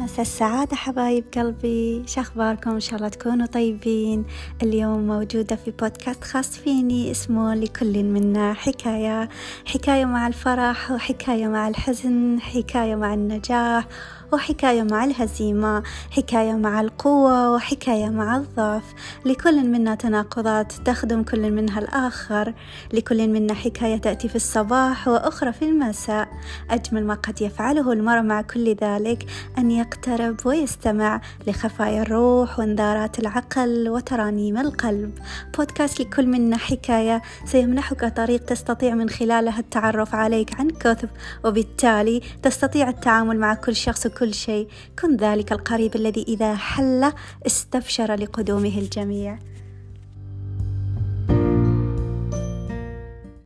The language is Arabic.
مساء السعادة حبايب قلبي. شخباركم إن شاء الله تكونوا طيبين. اليوم موجودة في بودكاست خاص فيني اسمه لكل منا حكاية. حكاية مع الفرح وحكاية مع الحزن حكاية مع النجاح. وحكاية مع الهزيمة حكاية مع القوة وحكاية مع الضعف. لكل منا تناقضات تخدم كل منها الآخر. لكل منا حكاية تأتي في الصباح وأخرى في المساء. أجمل ما قد يفعله المرء مع كل ذلك أن يقترب ويستمع لخفايا الروح وانذارات العقل وترانيم القلب. بودكاست لكل منا حكاية سيمنحك طريق تستطيع من خلالها التعرف عليك عن كثب وبالتالي تستطيع التعامل مع كل شخص كل شيء. كن ذلك القريب الذي إذا حل استبشر لقدومه الجميع.